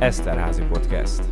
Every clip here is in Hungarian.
Eszterházi Podcast.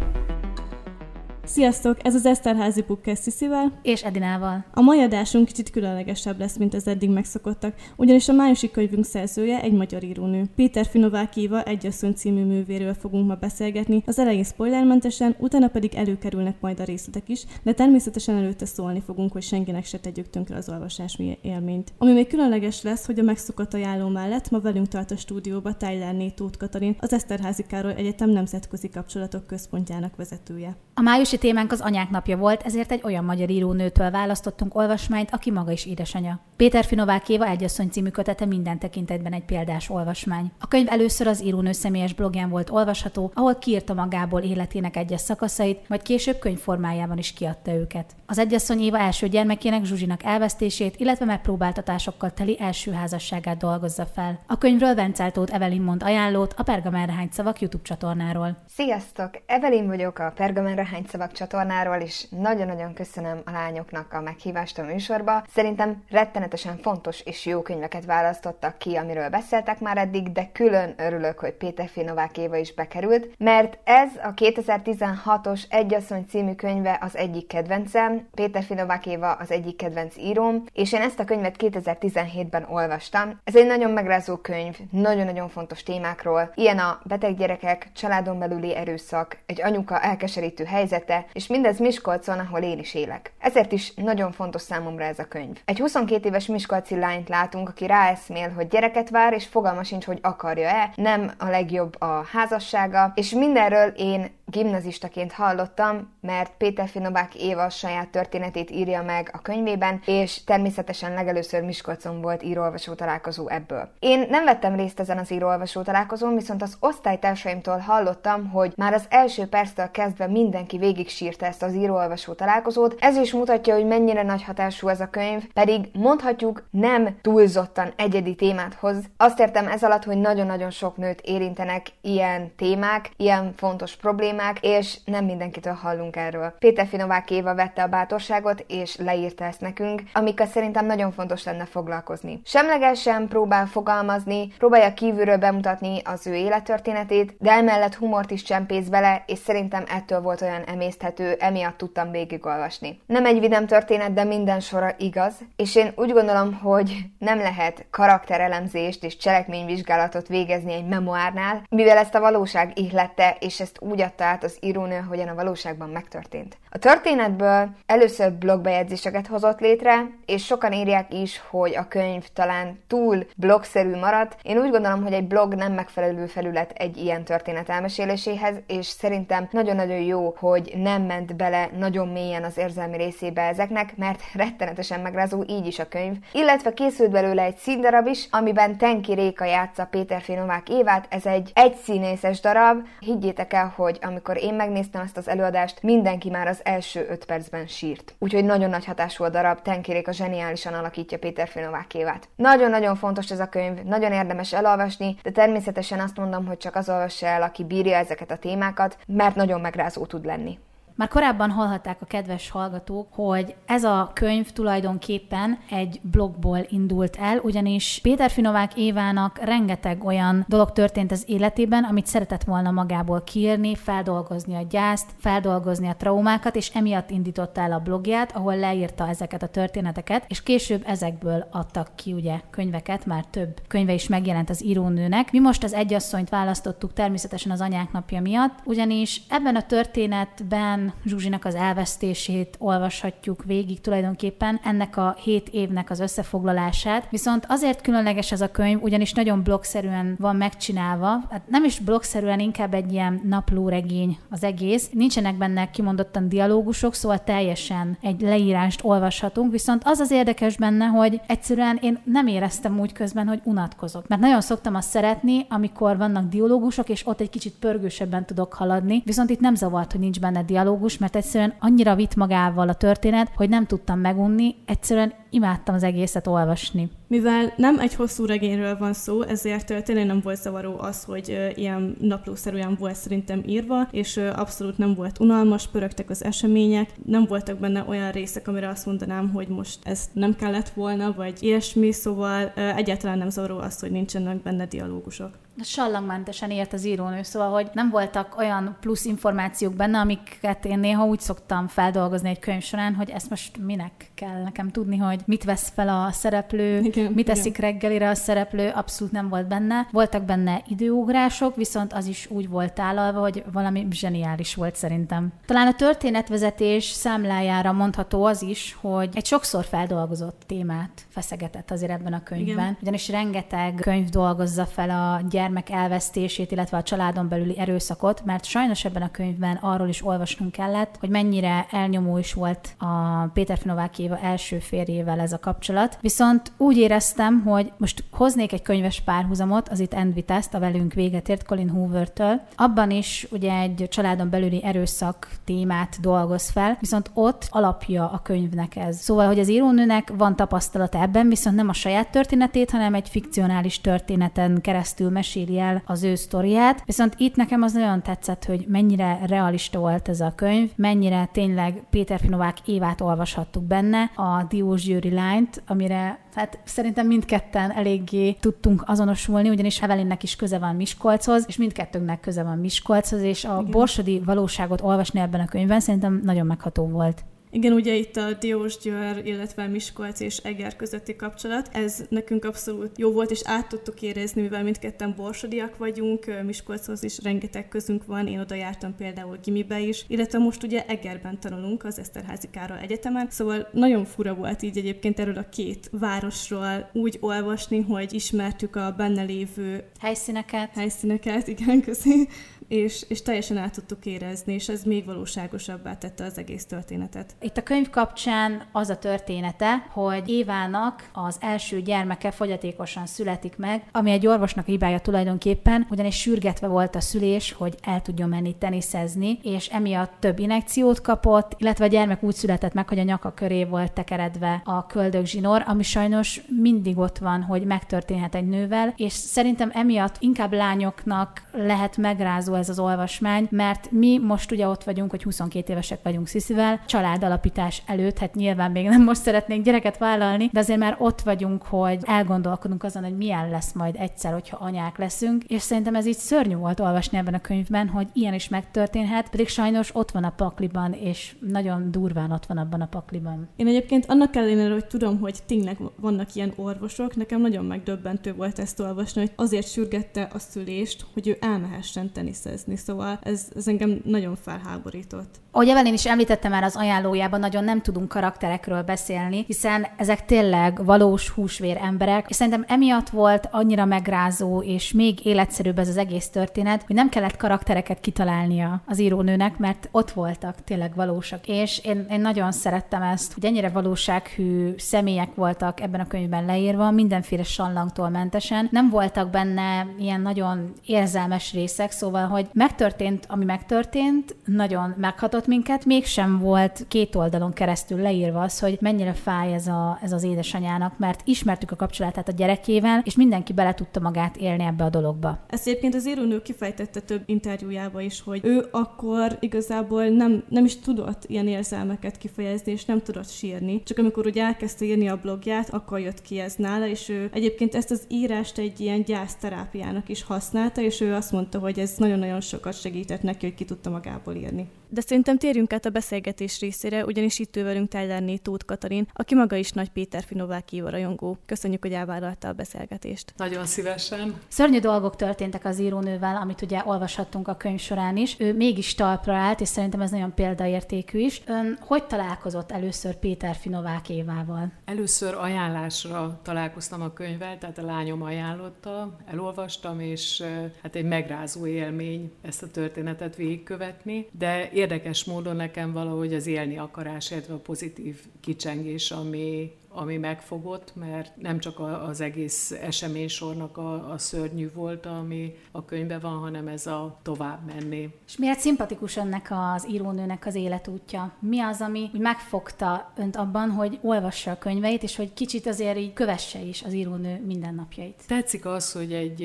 Sziasztok! Ez az Eszterházi Podcast Sziszivel és Edinával. A mai adásunk kicsit különlegesebb lesz, mint az eddig megszokottak, ugyanis a májusi könyvünk szerzője egy magyar írónő. Péter Finovák Éva Egyasszony című művéről fogunk ma beszélgetni, az elején spoilermentesen, utána pedig előkerülnek majd a részletek is, de természetesen előtte szólni fogunk, hogy senkinek se tegyük tönkre az olvasás élményt. Ami még különleges lesz, hogy a megszokott ajánló mellett ma velünk tart a stúdióba Tyler Tóth Katalin, az Eszterházi Károly Egyetem Nemzetközi Kapcsolatok Központjának vezetője. A májusi témánk az anyák napja volt, ezért egy olyan magyar írónőtől választottunk olvasmányt, aki maga is édesanyja. Péter Finovák Éva Egyasszony című kötete minden tekintetben egy példás olvasmány. A könyv először az írónő személyes blogján volt olvasható, ahol kiírta magából életének egyes szakaszait, majd később könyvformájában is kiadta őket. Az Egyasszony Éva első gyermekének Zsuzsinak elvesztését, illetve megpróbáltatásokkal teli első házasságát dolgozza fel. A könyvről Vencáltót Evelyn mond ajánlót a Pergamenrehány szavak YouTube csatornáról. Sziasztok! Evelyn vagyok a Pergamenrehány szavak Szavak csatornáról, és nagyon-nagyon köszönöm a lányoknak a meghívást a műsorba. Szerintem rettenetesen fontos és jó könyveket választottak ki, amiről beszéltek már eddig, de külön örülök, hogy Péter Finovák Éva is bekerült, mert ez a 2016-os Egyasszony című könyve az egyik kedvencem, Péter Finovák Éva az egyik kedvenc íróm, és én ezt a könyvet 2017-ben olvastam. Ez egy nagyon megrázó könyv, nagyon-nagyon fontos témákról, ilyen a beteg gyerekek, családon belüli erőszak, egy anyuka elkeserítő helyzete, és mindez Miskolcon, ahol én is élek. Ezért is nagyon fontos számomra ez a könyv. Egy 22 éves miskolci lányt látunk, aki ráeszmél, hogy gyereket vár, és fogalma sincs, hogy akarja-e, nem a legjobb a házassága, és mindenről én gimnazistaként hallottam, mert Péter Finovák Éva saját történetét írja meg a könyvében, és természetesen legelőször Miskolcon volt írólvasó találkozó ebből. Én nem vettem részt ezen az írólvasó találkozón, viszont az osztálytársaimtól hallottam, hogy már az első perctől kezdve mindenki végig sírta ezt az írólvasó találkozót. Ez is mutatja, hogy mennyire nagy hatású ez a könyv, pedig mondhatjuk nem túlzottan egyedi témát hoz. Azt értem ez alatt, hogy nagyon-nagyon sok nőt érintenek ilyen témák, ilyen fontos problémák, és nem mindenkitől hallunk erről. Péter Finovák Éva vette a bátorságot, és leírta ezt nekünk, amikkel szerintem nagyon fontos lenne foglalkozni. Semlegesen próbál fogalmazni, próbálja kívülről bemutatni az ő élettörténetét, de emellett humort is csempész bele, és szerintem ettől volt olyan emészthető, emiatt tudtam végigolvasni. Nem egy vidám történet, de minden sora igaz, és én úgy gondolom, hogy nem lehet karakterelemzést és cselekményvizsgálatot végezni egy memoárnál, mivel ezt a valóság ihlette, és ezt úgy adta át az írónő, hogyan a valóságban megtörtént. A történetből először blogbejegyzéseket hozott létre, és sokan írják is, hogy a könyv talán túl blogszerű maradt. Én úgy gondolom, hogy egy blog nem megfelelő felület egy ilyen történet elmeséléséhez, és szerintem nagyon-nagyon jó, hogy nem ment bele nagyon mélyen az érzelmi részébe ezeknek, mert rettenetesen megrázó így is a könyv. Illetve készült belőle egy színdarab is, amiben Tenki Réka játsza Péter Finovák Évát, ez egy egyszínészes darab. Higgyétek el, hogy amikor én megnéztem ezt az előadást, mindenki már az első öt percben sírt. Úgyhogy nagyon nagy hatású a darab, Tenkirék a zseniálisan alakítja Péter Finovákévát. Nagyon-nagyon fontos ez a könyv, nagyon érdemes elolvasni, de természetesen azt mondom, hogy csak az olvassa el, aki bírja ezeket a témákat, mert nagyon megrázó tud lenni. Már korábban hallhatták a kedves hallgatók, hogy ez a könyv tulajdonképpen egy blogból indult el, ugyanis Péter Finovák Évának rengeteg olyan dolog történt az életében, amit szeretett volna magából kiírni, feldolgozni a gyászt, feldolgozni a traumákat, és emiatt indította el a blogját, ahol leírta ezeket a történeteket, és később ezekből adtak ki ugye könyveket, már több könyve is megjelent az írónőnek. Mi most az egyasszonyt választottuk természetesen az anyák napja miatt, ugyanis ebben a történetben Zsuzsinak az elvesztését olvashatjuk végig tulajdonképpen, ennek a hét évnek az összefoglalását. Viszont azért különleges ez a könyv, ugyanis nagyon blogszerűen van megcsinálva, hát nem is blogszerűen, inkább egy ilyen naplóregény az egész. Nincsenek benne kimondottan dialógusok, szóval teljesen egy leírást olvashatunk, viszont az az érdekes benne, hogy egyszerűen én nem éreztem úgy közben, hogy unatkozok. Mert nagyon szoktam azt szeretni, amikor vannak dialógusok, és ott egy kicsit pörgősebben tudok haladni, viszont itt nem zavart, hogy nincs benne dialógus, dialógus, mert egyszerűen annyira vitt magával a történet, hogy nem tudtam megunni, egyszerűen imádtam az egészet olvasni. Mivel nem egy hosszú regényről van szó, ezért tényleg nem volt zavaró az, hogy ilyen naplószerűen volt szerintem írva, és abszolút nem volt unalmas, pörögtek az események, nem voltak benne olyan részek, amire azt mondanám, hogy most ez nem kellett volna, vagy ilyesmi, szóval egyáltalán nem zavaró az, hogy nincsenek benne dialógusok sallangmentesen ért az írónő, szóval, hogy nem voltak olyan plusz információk benne, amiket én néha úgy szoktam feldolgozni egy könyv során, hogy ezt most minek kell nekem tudni, hogy mit vesz fel a szereplő, igen, mit eszik igen. reggelire a szereplő, abszolút nem volt benne. Voltak benne időugrások, viszont az is úgy volt tálalva, hogy valami zseniális volt szerintem. Talán a történetvezetés számlájára mondható az is, hogy egy sokszor feldolgozott témát feszegetett azért ebben a könyvben, igen. ugyanis rengeteg könyv dolgozza fel a gyermek gyermek elvesztését, illetve a családon belüli erőszakot, mert sajnos ebben a könyvben arról is olvasnunk kellett, hogy mennyire elnyomó is volt a Péter Finovákéva első férjével ez a kapcsolat. Viszont úgy éreztem, hogy most hoznék egy könyves párhuzamot, az itt End Vitest, a velünk véget ért Colin Hoover-től. Abban is ugye egy családon belüli erőszak témát dolgoz fel, viszont ott alapja a könyvnek ez. Szóval, hogy az írónőnek van tapasztalata ebben, viszont nem a saját történetét, hanem egy fikcionális történeten keresztül mesél meséli el az ő sztoriát, viszont itt nekem az nagyon tetszett, hogy mennyire realista volt ez a könyv, mennyire tényleg Péter Finovák Évát olvashattuk benne, a Diós Győri lányt, amire hát szerintem mindketten eléggé tudtunk azonosulni, ugyanis Evelinnek is köze van Miskolchoz, és mindkettőnknek köze van Miskolchoz, és a Igen. borsodi valóságot olvasni ebben a könyvben szerintem nagyon megható volt. Igen, ugye itt a Diós Győr, illetve Miskolc és Eger közötti kapcsolat, ez nekünk abszolút jó volt, és át tudtuk érezni, mivel mindketten borsodiak vagyunk, Miskolchoz is rengeteg közünk van, én oda jártam például gimibe is, illetve most ugye Egerben tanulunk az Eszterházi Károly Egyetemen, szóval nagyon fura volt így egyébként erről a két városról úgy olvasni, hogy ismertük a benne lévő helyszíneket. Helyszíneket, igen, köszi és, és teljesen át tudtuk érezni, és ez még valóságosabbá tette az egész történetet. Itt a könyv kapcsán az a története, hogy Évának az első gyermeke fogyatékosan születik meg, ami egy orvosnak hibája tulajdonképpen, ugyanis sürgetve volt a szülés, hogy el tudjon menni teniszezni, és emiatt több inekciót kapott, illetve a gyermek úgy született meg, hogy a nyaka köré volt tekeredve a köldögzsinór, ami sajnos mindig ott van, hogy megtörténhet egy nővel, és szerintem emiatt inkább lányoknak lehet megrázó ez az olvasmány, mert mi most ugye ott vagyunk, hogy 22 évesek vagyunk Sziszivel, családalapítás előtt, hát nyilván még nem most szeretnénk gyereket vállalni, de azért már ott vagyunk, hogy elgondolkodunk azon, hogy milyen lesz majd egyszer, hogyha anyák leszünk, és szerintem ez így szörnyű volt olvasni ebben a könyvben, hogy ilyen is megtörténhet, pedig sajnos ott van a pakliban, és nagyon durván ott van abban a pakliban. Én egyébként annak ellenére, hogy tudom, hogy tényleg vannak ilyen orvosok, nekem nagyon megdöbbentő volt ezt olvasni, hogy azért sürgette a szülést, hogy ő elmehessen teniszezni szerezni, szóval ez, ez engem nagyon felháborított. Ahogy Evelyn is említette már az ajánlójában, nagyon nem tudunk karakterekről beszélni, hiszen ezek tényleg valós húsvér emberek, és szerintem emiatt volt annyira megrázó és még életszerűbb ez az egész történet, hogy nem kellett karaktereket kitalálnia az írónőnek, mert ott voltak tényleg valósak. És én, én nagyon szerettem ezt, hogy ennyire valósághű személyek voltak ebben a könyvben leírva, mindenféle sallangtól mentesen. Nem voltak benne ilyen nagyon érzelmes részek, szóval, hogy megtörtént, ami megtörtént, nagyon meghatott minket, mégsem volt két oldalon keresztül leírva az, hogy mennyire fáj ez, a, ez az édesanyának, mert ismertük a kapcsolatát a gyerekével, és mindenki bele tudta magát élni ebbe a dologba. Ezt egyébként az írónő kifejtette több interjújába is, hogy ő akkor igazából nem, nem is tudott ilyen érzelmeket kifejezni, és nem tudott sírni. Csak amikor ugye elkezdte írni a blogját, akkor jött ki ez nála, és ő egyébként ezt az írást egy ilyen gyászterápiának is használta, és ő azt mondta, hogy ez nagyon-nagyon sokat segített neki, hogy ki tudta magából írni. De szerintem térjünk át a beszélgetés részére, ugyanis itt ül velünk Tylerné Tóth Katalin, aki maga is nagy Péter Finovákiva rajongó. Köszönjük, hogy elvállalta a beszélgetést. Nagyon szívesen. Szörnyű dolgok történtek az írónővel, amit ugye olvashattunk a könyv során is. Ő mégis talpra állt, és szerintem ez nagyon példaértékű is. Ön hogy találkozott először Péter Finovákévával? Először ajánlásra találkoztam a könyvvel, tehát a lányom ajánlotta, elolvastam, és hát egy megrázó élmény ezt a történetet végigkövetni, de érdekes módon nekem valahogy az élni akarás, illetve a pozitív kicsengés, ami ami megfogott, mert nem csak az egész eseménysornak a, a szörnyű volt, ami a könyvben van, hanem ez a tovább menni. És miért szimpatikus önnek az írónőnek az életútja? Mi az, ami megfogta önt abban, hogy olvassa a könyveit, és hogy kicsit azért így kövesse is az írónő mindennapjait? Tetszik az, hogy egy,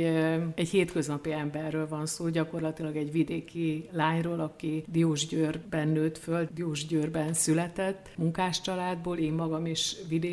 egy hétköznapi emberről van szó, gyakorlatilag egy vidéki lányról, aki Diósgyőrben nőtt föl, Diósgyőrben született, munkás családból, én magam is vidéki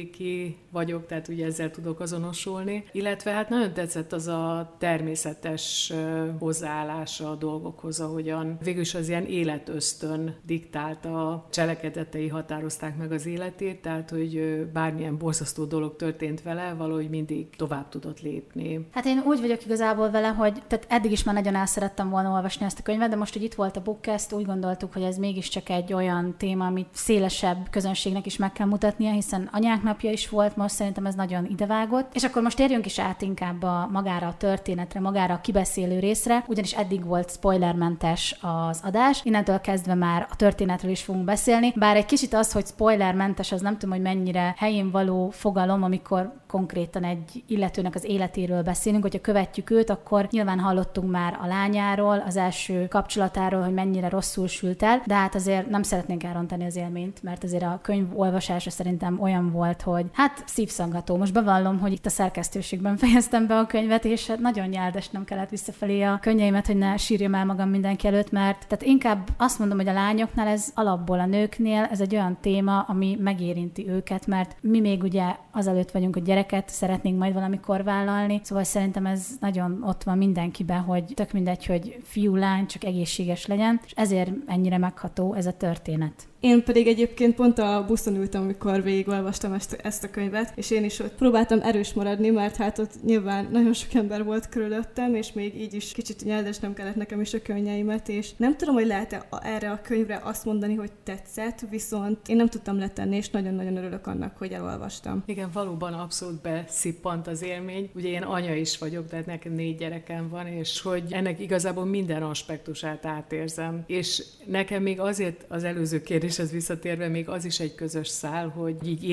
vagyok, tehát ugye ezzel tudok azonosulni. Illetve hát nagyon tetszett az a természetes hozzáállása a dolgokhoz, ahogyan végülis az ilyen életösztön diktálta cselekedetei határozták meg az életét, tehát hogy bármilyen borzasztó dolog történt vele, valahogy mindig tovább tudott lépni. Hát én úgy vagyok igazából vele, hogy tehát eddig is már nagyon el szerettem volna olvasni ezt a könyvet, de most, hogy itt volt a Bookcast, úgy gondoltuk, hogy ez mégiscsak egy olyan téma, amit szélesebb közönségnek is meg kell mutatnia, hiszen anyák napja is volt most, szerintem ez nagyon idevágott. És akkor most térjünk is át inkább a, magára a történetre, magára a kibeszélő részre, ugyanis eddig volt spoilermentes az adás, innentől kezdve már a történetről is fogunk beszélni, bár egy kicsit az, hogy spoilermentes, az nem tudom, hogy mennyire helyén való fogalom, amikor konkrétan egy illetőnek az életéről beszélünk, hogyha követjük őt, akkor nyilván hallottunk már a lányáról, az első kapcsolatáról, hogy mennyire rosszul sült el, de hát azért nem szeretnénk elrontani az élményt, mert azért a könyv olvasása szerintem olyan volt, hogy hát szívszangató. Most bevallom, hogy itt a szerkesztőségben fejeztem be a könyvet, és hát nagyon nyáldas nem kellett visszafelé a könnyeimet, hogy ne sírjam el magam mindenki előtt, mert tehát inkább azt mondom, hogy a lányoknál ez alapból a nőknél, ez egy olyan téma, ami megérinti őket, mert mi még ugye azelőtt vagyunk, hogy gyereket szeretnénk majd valamikor vállalni, szóval szerintem ez nagyon ott van mindenkiben, hogy tök mindegy, hogy fiú, lány, csak egészséges legyen, és ezért ennyire megható ez a történet. Én pedig egyébként pont a buszon ültem, amikor végigolvastam ezt, ezt a könyvet, és én is ott próbáltam erős maradni, mert hát ott nyilván nagyon sok ember volt körülöttem, és még így is kicsit nyeldes nem kellett nekem is a könnyeimet, és nem tudom, hogy lehet-e erre a könyvre azt mondani, hogy tetszett, viszont én nem tudtam letenni, és nagyon-nagyon örülök annak, hogy elolvastam. Igen, valóban abszolút beszippant az élmény. Ugye én anya is vagyok, tehát nekem négy gyerekem van, és hogy ennek igazából minden aspektusát átérzem. És nekem még azért az előző kérdés kérdéshez visszatérve még az is egy közös szál, hogy így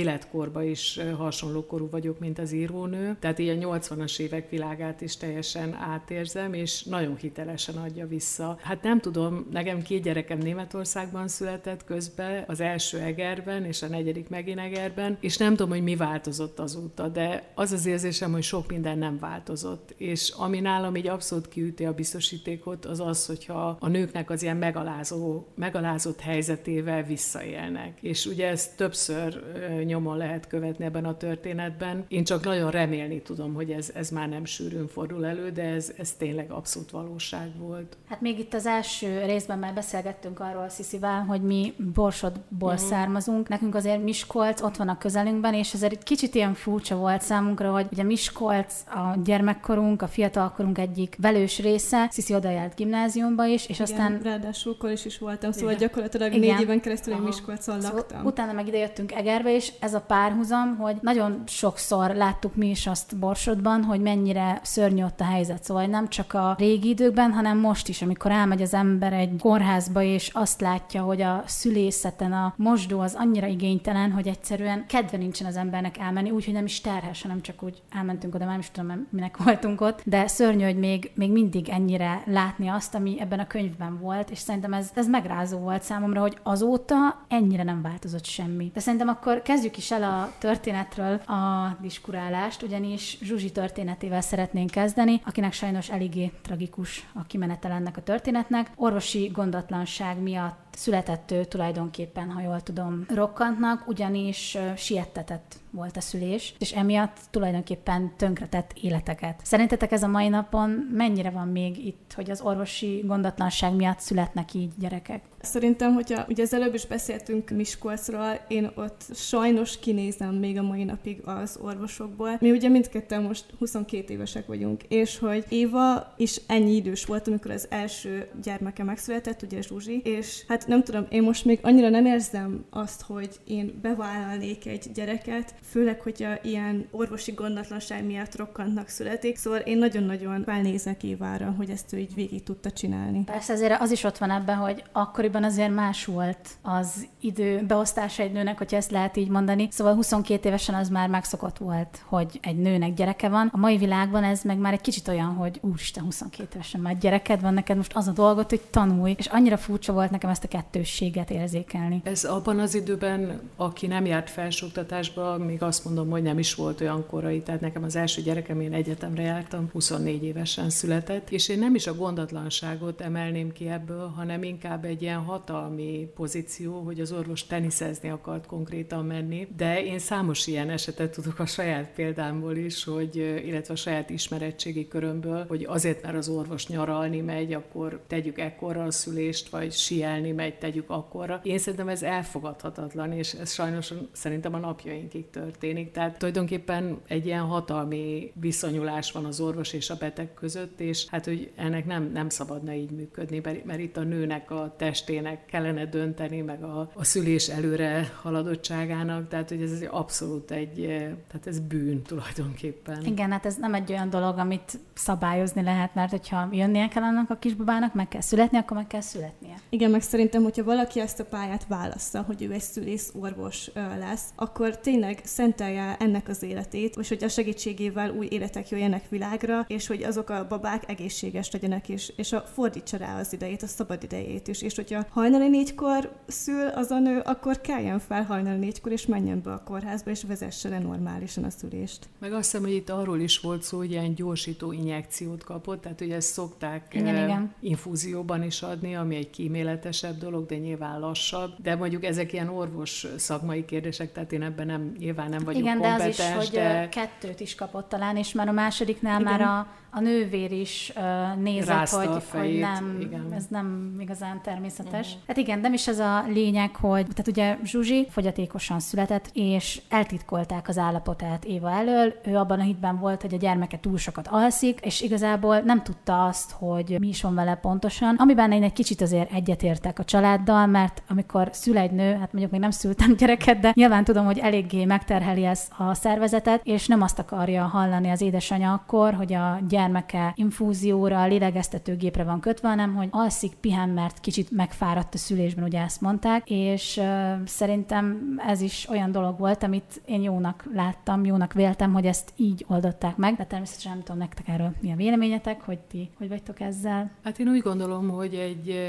életkorba is hasonló korú vagyok, mint az írónő. Tehát a 80-as évek világát is teljesen átérzem, és nagyon hitelesen adja vissza. Hát nem tudom, nekem két gyerekem Németországban született közben, az első Egerben, és a negyedik megint Egerben, és nem tudom, hogy mi változott azóta, de az az érzésem, hogy sok minden nem változott. És ami nálam így abszolút kiüti a biztosítékot, az az, hogyha a nőknek az ilyen megalázó, megalázott helyzetével visszaélnek. És ugye ezt többször nyomon lehet követni ebben a történetben. Én csak nagyon remélni tudom, hogy ez, ez már nem sűrűn fordul elő, de ez, ez tényleg abszolút valóság volt. Hát még itt az első részben már beszélgettünk arról Sziszivel, hogy mi Borsodból uh-huh. származunk. Nekünk azért Miskolc ott van a közelünkben, és ezért egy kicsit ilyen furcsa volt számunkra, hogy ugye Miskolc a gyermekkorunk, a fiatalkorunk egyik velős része, Sziszi oda járt gimnáziumba is, és Igen, aztán... ráadásul is is voltam, szóval Igen. gyakorlatilag Igen. négy éven keresztül én Miskolcon szóval laktam. Utána meg ide jöttünk Egerbe, és ez a párhuzam, hogy nagyon sokszor láttuk mi is azt Borsodban, hogy mennyire szörnyű ott a helyzet. Szóval nem csak a régi időkben, hanem most is, amikor elmegy az ember egy kórházba, és azt látja, hogy a szülészeten a mosdó az annyira igénytelen, hogy egyszerűen kedve nincsen az embernek elmenni, úgyhogy nem is terhes, hanem csak úgy elmentünk oda, már is tudom, minek voltunk ott. De szörnyű, hogy még, még mindig ennyire látni azt, ami ebben a könyvben volt, és szerintem ez, ez megrázó volt számomra, hogy azóta ennyire nem változott semmi. De szerintem akkor kezdjük is el a történetről a diskurálást, ugyanis Zsuzsi történetével szeretnénk kezdeni, akinek sajnos eléggé tragikus a kimenetel ennek a történetnek. Orvosi gondatlanság miatt született ő tulajdonképpen, ha jól tudom, rokkantnak, ugyanis siettetett volt a szülés, és emiatt tulajdonképpen tönkretett életeket. Szerintetek ez a mai napon mennyire van még itt, hogy az orvosi gondatlanság miatt születnek így gyerekek? Szerintem, hogyha ugye az előbb is beszéltünk Miskolcról, én ott sajnos kinézem még a mai napig az orvosokból. Mi ugye mindketten most 22 évesek vagyunk, és hogy Éva is ennyi idős volt, amikor az első gyermeke megszületett, ugye Zsuzsi, és hát nem tudom, én most még annyira nem érzem azt, hogy én bevállalnék egy gyereket, főleg, hogyha ilyen orvosi gondatlanság miatt rokkantnak születik. Szóval én nagyon-nagyon felnézek Évára, hogy ezt ő így végig tudta csinálni. Persze azért az is ott van ebben, hogy akkoriban azért más volt az idő beosztása egy nőnek, hogyha ezt lehet így mondani. Szóval 22 évesen az már megszokott volt, hogy egy nőnek gyereke van. A mai világban ez meg már egy kicsit olyan, hogy úristen, 22 évesen már gyereked van, neked most az a dolgot, hogy tanulj. És annyira furcsa volt nekem ezt a kettősséget érzékelni. Ez abban az időben, aki nem járt felsőoktatásba, még azt mondom, hogy nem is volt olyan korai. Tehát nekem az első gyerekem, én egyetemre jártam, 24 évesen született, és én nem is a gondatlanságot emelném ki ebből, hanem inkább egy ilyen hatalmi pozíció, hogy az orvos teniszezni akart konkrétan menni. De én számos ilyen esetet tudok a saját példámból is, hogy, illetve a saját ismerettségi körömből, hogy azért, mert az orvos nyaralni megy, akkor tegyük ekkorra a szülést, vagy sielni megy, tegyük akkorra. Én szerintem ez elfogadhatatlan, és ez sajnos szerintem a napjainkig történik. Tehát tulajdonképpen egy ilyen hatalmi viszonyulás van az orvos és a beteg között, és hát, hogy ennek nem, nem szabadna így működni, mert, itt a nőnek a testének kellene dönteni, meg a, a szülés előre haladottságának, tehát hogy ez abszolút egy, tehát ez bűn tulajdonképpen. Igen, hát ez nem egy olyan dolog, amit szabályozni lehet, mert hogyha jönnie kell annak a kisbabának, meg kell születni, akkor meg kell születnie. Igen, meg szerintem, hogyha valaki ezt a pályát válaszza, hogy ő egy szülész orvos lesz, akkor tényleg szentelje ennek az életét, és hogy a segítségével új életek jöjjenek világra, és hogy azok a babák egészséges legyenek, és, és a fordítsa rá az idejét, a szabad idejét is. És hogyha hajnali négykor szül az a nő, akkor keljen fel hajnali négykor, és menjen be a kórházba, és vezesse le normálisan a szülést. Meg azt hiszem, hogy itt arról is volt szó, hogy ilyen gyorsító injekciót kapott, tehát ugye ezt szokták igen, eh, igen. infúzióban is adni, ami egy kíméletesebb dolog, de nyilván lassabb. De mondjuk ezek ilyen orvos szakmai kérdések, tehát én ebben nem, nyilván nem vagyok Igen, kompetens, de az is, hogy de... kettőt is kapott talán, és már a másodiknál igen. már a a nővér is uh, nézett, hogy, hogy nem, igen. ez nem igazán természetes. Uh-huh. Hát igen, nem is ez a lényeg, hogy tehát ugye Zsuzsi fogyatékosan született, és eltitkolták az állapotát Éva elől. Ő abban a hitben volt, hogy a gyermeke túl sokat alszik, és igazából nem tudta azt, hogy mi is van vele pontosan. Amiben én egy kicsit azért egyetértek a családdal, mert amikor szül egy nő, hát mondjuk még nem szültem gyereket, de nyilván tudom, hogy eléggé megterheli ez a szervezetet, és nem azt akarja hallani az édesanyja akkor, hogy a gyermek gyermeke infúzióra, lélegeztetőgépre van kötve, hanem hogy alszik, pihen, mert kicsit megfáradt a szülésben, ugye ezt mondták, és uh, szerintem ez is olyan dolog volt, amit én jónak láttam, jónak véltem, hogy ezt így oldották meg, de természetesen nem tudom nektek erről mi a véleményetek, hogy ti hogy vagytok ezzel. Hát én úgy gondolom, hogy egy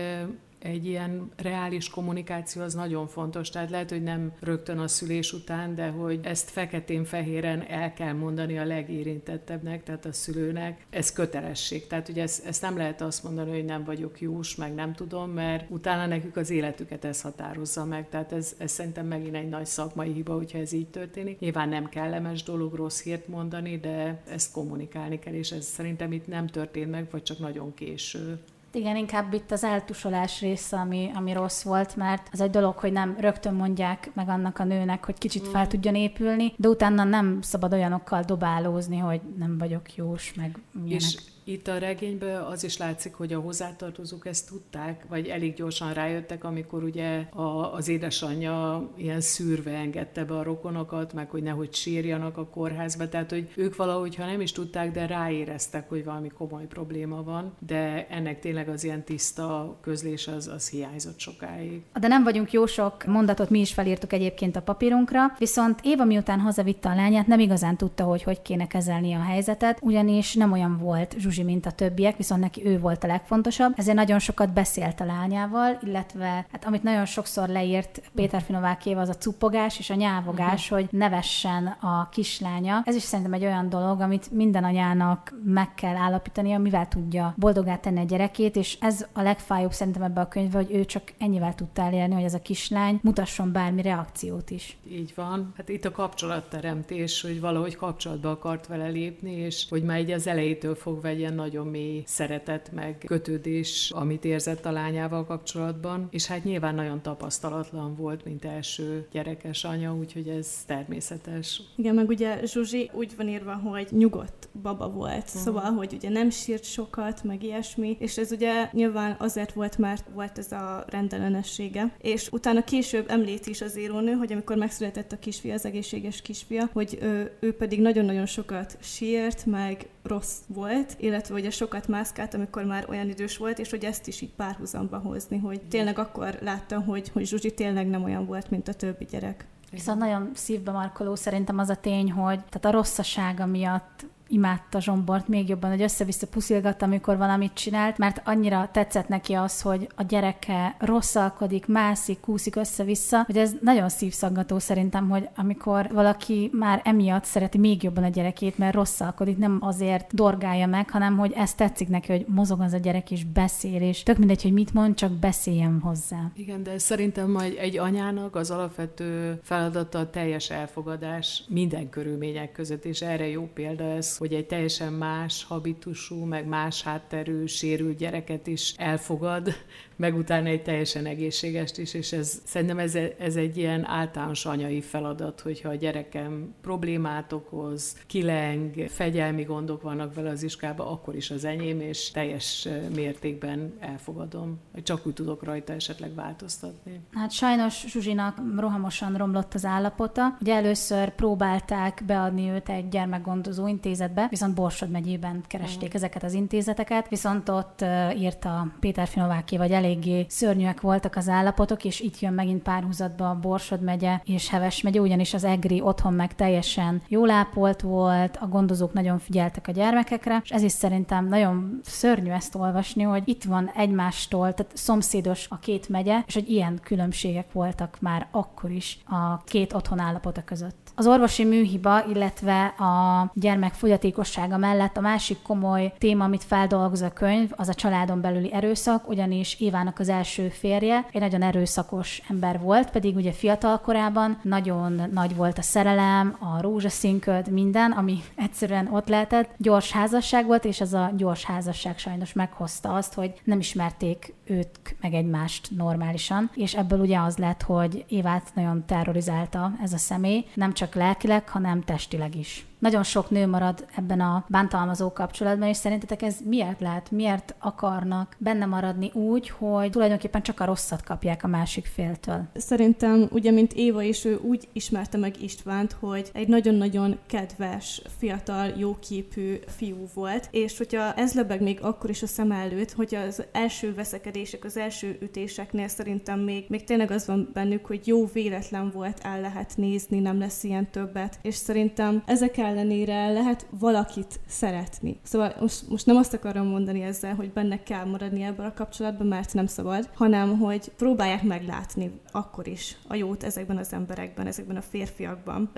egy ilyen reális kommunikáció az nagyon fontos. Tehát lehet, hogy nem rögtön a szülés után, de hogy ezt feketén-fehéren el kell mondani a legérintettebbnek, tehát a szülőnek. Ez kötelesség. Tehát ugye ezt, ezt nem lehet azt mondani, hogy nem vagyok jós, meg nem tudom, mert utána nekük az életüket ez határozza meg. Tehát ez, ez szerintem megint egy nagy szakmai hiba, hogyha ez így történik. Nyilván nem kellemes dolog rossz hírt mondani, de ezt kommunikálni kell, és ez szerintem itt nem történt meg, vagy csak nagyon késő. Igen, inkább itt az eltusolás része, ami, ami rossz volt, mert az egy dolog, hogy nem rögtön mondják meg annak a nőnek, hogy kicsit fel mm. tudjon épülni, de utána nem szabad olyanokkal dobálózni, hogy nem vagyok jós, meg milyenek. És itt a regényből az is látszik, hogy a hozzátartozók ezt tudták, vagy elég gyorsan rájöttek, amikor ugye a, az édesanyja ilyen szűrve engedte be a rokonokat, meg hogy nehogy sírjanak a kórházba. Tehát, hogy ők valahogy, ha nem is tudták, de ráéreztek, hogy valami komoly probléma van, de ennek tényleg az ilyen tiszta közlés az, az hiányzott sokáig. De nem vagyunk jó sok mondatot, mi is felírtuk egyébként a papírunkra, viszont Éva miután hazavitte a lányát, nem igazán tudta, hogy hogy kéne kezelni a helyzetet, ugyanis nem olyan volt Zsuzsi Zsuzsi, mint a többiek, viszont neki ő volt a legfontosabb. Ezért nagyon sokat beszélt a lányával, illetve hát amit nagyon sokszor leírt Péter Finovákéva, az a cupogás és a nyávogás, uh-huh. hogy nevessen a kislánya. Ez is szerintem egy olyan dolog, amit minden anyának meg kell állapítania, mivel tudja boldogá tenni a gyerekét, és ez a legfájóbb szerintem ebbe a könyvbe, hogy ő csak ennyivel tudta elérni, hogy ez a kislány mutasson bármi reakciót is. Így van. Hát itt a kapcsolatteremtés, hogy valahogy kapcsolatba akart vele lépni, és hogy már így az elejétől fogva egy ilyen nagyon mély szeretet meg kötődés, amit érzett a lányával kapcsolatban, és hát nyilván nagyon tapasztalatlan volt, mint első gyerekes anya, úgyhogy ez természetes. Igen, meg ugye Zsuzsi úgy van írva, hogy nyugodt baba volt, uh-huh. szóval, hogy ugye nem sírt sokat, meg ilyesmi, és ez ugye nyilván azért volt, mert volt ez a rendellenessége, és utána később említ is az írónő, hogy amikor megszületett a kisfia, az egészséges kisfia, hogy ő, ő pedig nagyon-nagyon sokat sírt, meg rossz volt, illetve ugye sokat mászkált, amikor már olyan idős volt, és hogy ezt is így párhuzamba hozni, hogy tényleg akkor láttam, hogy, hogy Zsuzsi tényleg nem olyan volt, mint a többi gyerek. Viszont nagyon szívbe markoló szerintem az a tény, hogy tehát a rosszasága miatt imádta Zsombort még jobban, hogy össze-vissza puszilgatta, amikor valamit csinált, mert annyira tetszett neki az, hogy a gyereke rosszalkodik, mászik, kúszik össze-vissza, hogy ez nagyon szívszaggató szerintem, hogy amikor valaki már emiatt szereti még jobban a gyerekét, mert rosszalkodik, nem azért dorgálja meg, hanem hogy ez tetszik neki, hogy mozog az a gyerek és beszél, és tök mindegy, hogy mit mond, csak beszéljen hozzá. Igen, de szerintem majd egy anyának az alapvető feladata a teljes elfogadás minden körülmények között, és erre jó példa ez, hogy egy teljesen más habitusú, meg más hátterű, sérült gyereket is elfogad, meg utána egy teljesen egészségest is, és ez, szerintem ez, ez egy ilyen általános anyai feladat, hogyha a gyerekem problémát okoz, kileng, fegyelmi gondok vannak vele az iskába, akkor is az enyém, és teljes mértékben elfogadom. Csak úgy tudok rajta esetleg változtatni. Hát sajnos Zsuzsinak rohamosan romlott az állapota. Ugye először próbálták beadni őt egy gyermekgondozó intézetbe, viszont Borsod megyében keresték mm. ezeket az intézeteket, viszont ott írta Péter Finováki, vagy elég eléggé szörnyűek voltak az állapotok, és itt jön megint párhuzatba a Borsod megye és Heves megye, ugyanis az EGRI otthon meg teljesen jól ápolt volt, a gondozók nagyon figyeltek a gyermekekre, és ez is szerintem nagyon szörnyű ezt olvasni, hogy itt van egymástól, tehát szomszédos a két megye, és hogy ilyen különbségek voltak már akkor is a két otthon állapota között. Az orvosi műhiba, illetve a gyermek fogyatékossága mellett a másik komoly téma, amit feldolgoz a könyv, az a családon belüli erőszak, ugyanis Évának az első férje egy nagyon erőszakos ember volt, pedig ugye fiatal korában nagyon nagy volt a szerelem, a rózsaszínköd, minden, ami egyszerűen ott lehetett. Gyors házasság volt, és ez a gyors házasság sajnos meghozta azt, hogy nem ismerték őt meg egymást normálisan, és ebből ugye az lett, hogy Évát nagyon terrorizálta ez a személy, nem csak lelkileg, hanem testileg is nagyon sok nő marad ebben a bántalmazó kapcsolatban, és szerintetek ez miért lehet, miért akarnak benne maradni úgy, hogy tulajdonképpen csak a rosszat kapják a másik féltől? Szerintem, ugye, mint Éva is, ő úgy ismerte meg Istvánt, hogy egy nagyon-nagyon kedves, fiatal, jóképű fiú volt, és hogyha ez lebeg még akkor is a szem előtt, hogy az első veszekedések, az első ütéseknél szerintem még, még tényleg az van bennük, hogy jó véletlen volt, el lehet nézni, nem lesz ilyen többet, és szerintem ezek ellenére lehet valakit szeretni. Szóval most, most nem azt akarom mondani ezzel, hogy benne kell maradni ebből a kapcsolatban, mert nem szabad, hanem hogy próbálják meglátni akkor is a jót ezekben az emberekben, ezekben a férfiakban,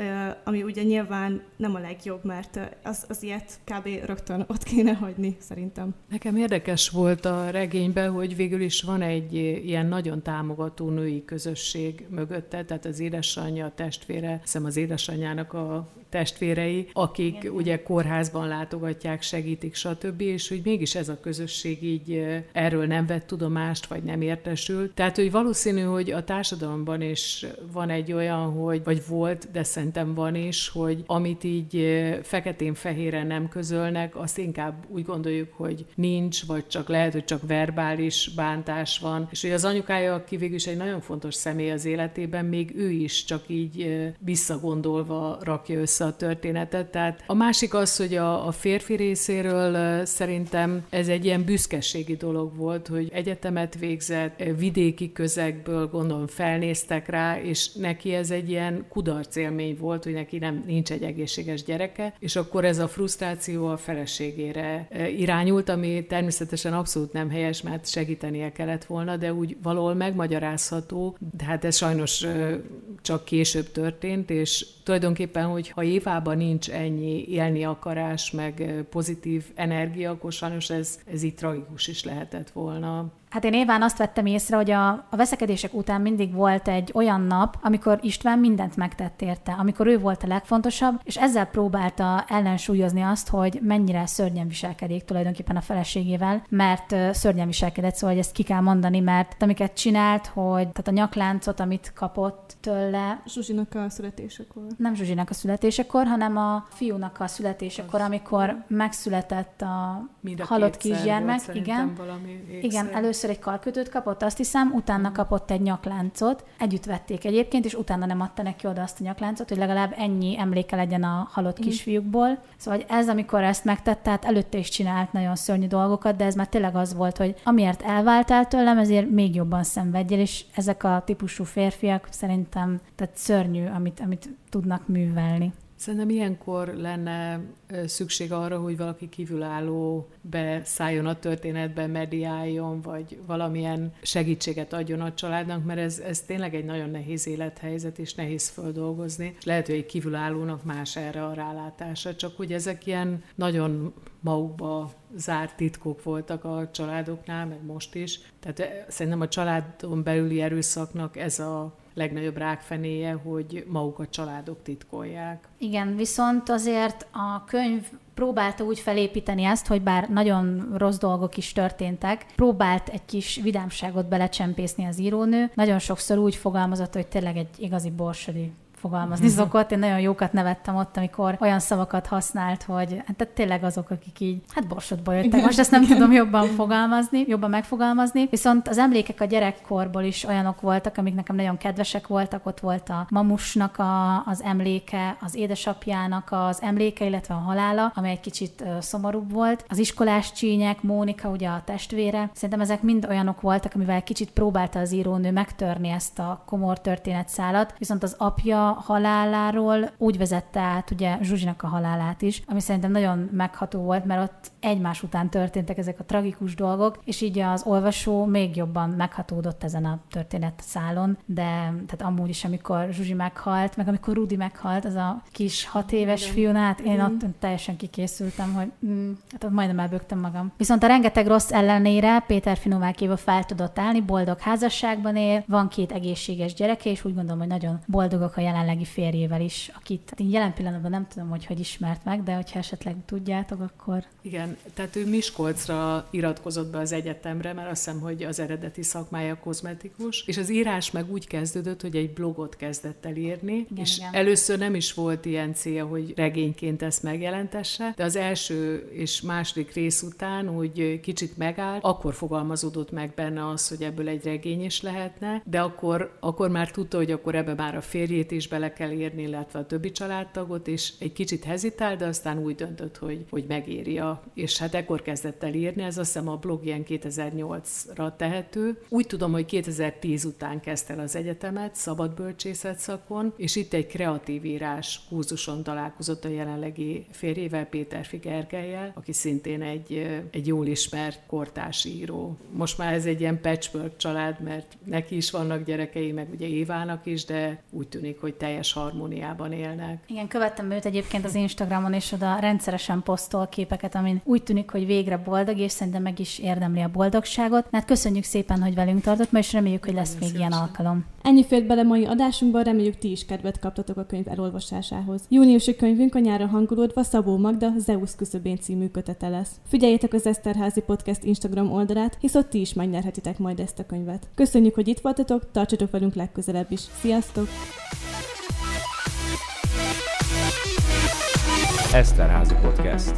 ami ugye nyilván nem a legjobb, mert az, az ilyet kb. rögtön ott kéne hagyni, szerintem. Nekem érdekes volt a regényben, hogy végül is van egy ilyen nagyon támogató női közösség mögötte, tehát az édesanyja, a testvére, hiszem az édesanyjának a testvérei, akik Igen. ugye kórházban látogatják, segítik, stb., és hogy mégis ez a közösség így erről nem vett tudomást, vagy nem értesült. Tehát, hogy valószínű, hogy a társadalomban is van egy olyan, hogy, vagy volt, de szerintem van is, hogy amit így feketén-fehéren nem közölnek, azt inkább úgy gondoljuk, hogy nincs, vagy csak lehet, hogy csak verbális bántás van. És hogy az anyukája, aki végül is egy nagyon fontos személy az életében, még ő is csak így visszagondolva rakja össze össze a történetet. Tehát a másik az, hogy a, a férfi részéről szerintem ez egy ilyen büszkeségi dolog volt, hogy egyetemet végzett, vidéki közegből gondolom felnéztek rá, és neki ez egy ilyen kudarc élmény volt, hogy neki nem nincs egy egészséges gyereke, és akkor ez a frusztráció a feleségére irányult, ami természetesen abszolút nem helyes, mert segítenie kellett volna, de úgy valahol megmagyarázható, de hát ez sajnos csak később történt, és tulajdonképpen, hogy ha évában nincs ennyi élni akarás, meg pozitív energia, akkor sajnos ez, ez így tragikus is lehetett volna. Hát én Éván azt vettem észre, hogy a, a veszekedések után mindig volt egy olyan nap, amikor István mindent megtett érte, amikor ő volt a legfontosabb, és ezzel próbálta ellensúlyozni azt, hogy mennyire szörnyen viselkedik tulajdonképpen a feleségével, mert szörnyen viselkedett, szóval hogy ezt ki kell mondani, mert amiket csinált, hogy tehát a nyakláncot, amit kapott tőle. Zsuzsinak a születésekor. Nem Zsuzsinak a születésekor, hanem a fiúnak a születésekor, amikor megszületett a Mind a halott kisgyermek. Igen, valami igen, először egy karkötőt kapott, azt hiszem, utána kapott egy nyakláncot. Együtt vették egyébként, és utána nem adta neki oda azt a nyakláncot, hogy legalább ennyi emléke legyen a halott mm. kisfiúkból. Szóval ez, amikor ezt megtette, tehát előtte is csinált nagyon szörnyű dolgokat, de ez már tényleg az volt, hogy amiért elváltál tőlem, ezért még jobban szenvedjél, és ezek a típusú férfiak szerintem tehát szörnyű, amit, amit tudnak művelni. Szerintem ilyenkor lenne szükség arra, hogy valaki kívülálló beszálljon a történetbe, mediáljon, vagy valamilyen segítséget adjon a családnak, mert ez, ez tényleg egy nagyon nehéz élethelyzet, és nehéz földolgozni. Lehet, hogy egy kívülállónak más erre a rálátása, csak hogy ezek ilyen nagyon magukba zárt titkok voltak a családoknál, meg most is. Tehát szerintem a családon belüli erőszaknak ez a legnagyobb rákfenéje, hogy maguk a családok titkolják. Igen, viszont azért a könyv próbálta úgy felépíteni ezt, hogy bár nagyon rossz dolgok is történtek, próbált egy kis vidámságot belecsempészni az írónő. Nagyon sokszor úgy fogalmazott, hogy tényleg egy igazi borsodi fogalmazni mm-hmm. szokott. Én nagyon jókat nevettem ott, amikor olyan szavakat használt, hogy hát tényleg azok, akik így, hát borsodból jöttek. Most ezt nem tudom jobban fogalmazni, jobban megfogalmazni. Viszont az emlékek a gyerekkorból is olyanok voltak, amik nekem nagyon kedvesek voltak. Ott volt a mamusnak a, az emléke, az édesapjának az emléke, illetve a halála, ami egy kicsit uh, szomorúbb volt. Az iskolás csínyek, Mónika, ugye a testvére. Szerintem ezek mind olyanok voltak, amivel kicsit próbálta az írónő megtörni ezt a komor történetszálat. Viszont az apja haláláról úgy vezette át ugye Zsuzsinak a halálát is, ami szerintem nagyon megható volt, mert ott egymás után történtek ezek a tragikus dolgok, és így az olvasó még jobban meghatódott ezen a történet szálon, de tehát amúgy is, amikor Zsuzsi meghalt, meg amikor Rudi meghalt, az a kis hat éves fiú, hát én ott teljesen kikészültem, hogy mm, hát ott majdnem elbögtem magam. Viszont a rengeteg rossz ellenére Péter Finovákéva fel tudott állni, boldog házasságban él, van két egészséges gyereke, és úgy gondolom, hogy nagyon boldogok a jelen jelenlegi férjével is, akit hát én jelen pillanatban nem tudom, hogy hogy ismert meg, de hogyha esetleg tudjátok, akkor... Igen, tehát ő Miskolcra iratkozott be az egyetemre, mert azt hiszem, hogy az eredeti szakmája kozmetikus, és az írás meg úgy kezdődött, hogy egy blogot kezdett el írni, igen, és igen. először nem is volt ilyen célja, hogy regényként ezt megjelentesse, de az első és második rész után úgy kicsit megállt, akkor fogalmazódott meg benne az, hogy ebből egy regény is lehetne, de akkor, akkor már tudta, hogy akkor ebbe már a férjét is bele kell érni, illetve a többi családtagot, és egy kicsit hezitál, de aztán úgy döntött, hogy, hogy megírja. És hát ekkor kezdett el írni, ez azt hiszem a blog ilyen 2008-ra tehető. Úgy tudom, hogy 2010 után kezdte el az egyetemet, szabadbölcsészet szakon, és itt egy kreatív írás kurzuson találkozott a jelenlegi férjével, Péter Figergelyel, aki szintén egy, egy jól ismert kortás író. Most már ez egy ilyen patchwork család, mert neki is vannak gyerekei, meg ugye Évának is, de úgy tűnik, hogy teljes harmóniában élnek. Igen, követtem őt egyébként az Instagramon, és oda rendszeresen posztol képeket, amin úgy tűnik, hogy végre boldog, és szerintem meg is érdemli a boldogságot. Hát köszönjük szépen, hogy velünk tartott, ma és reméljük, hogy lesz még ilyen alkalom. Ennyi fért bele mai adásunkban, reméljük ti is kedvet kaptatok a könyv elolvasásához. Júniusi könyvünk a nyára hangulódva Szabó Magda Zeus küszöbén című kötete lesz. Figyeljétek az Eszterházi Podcast Instagram oldalát, hisz ott ti is megnyerhetitek majd ezt a könyvet. Köszönjük, hogy itt voltatok, tartsatok velünk legközelebb is. Sziasztok! Eszterházi Podcast.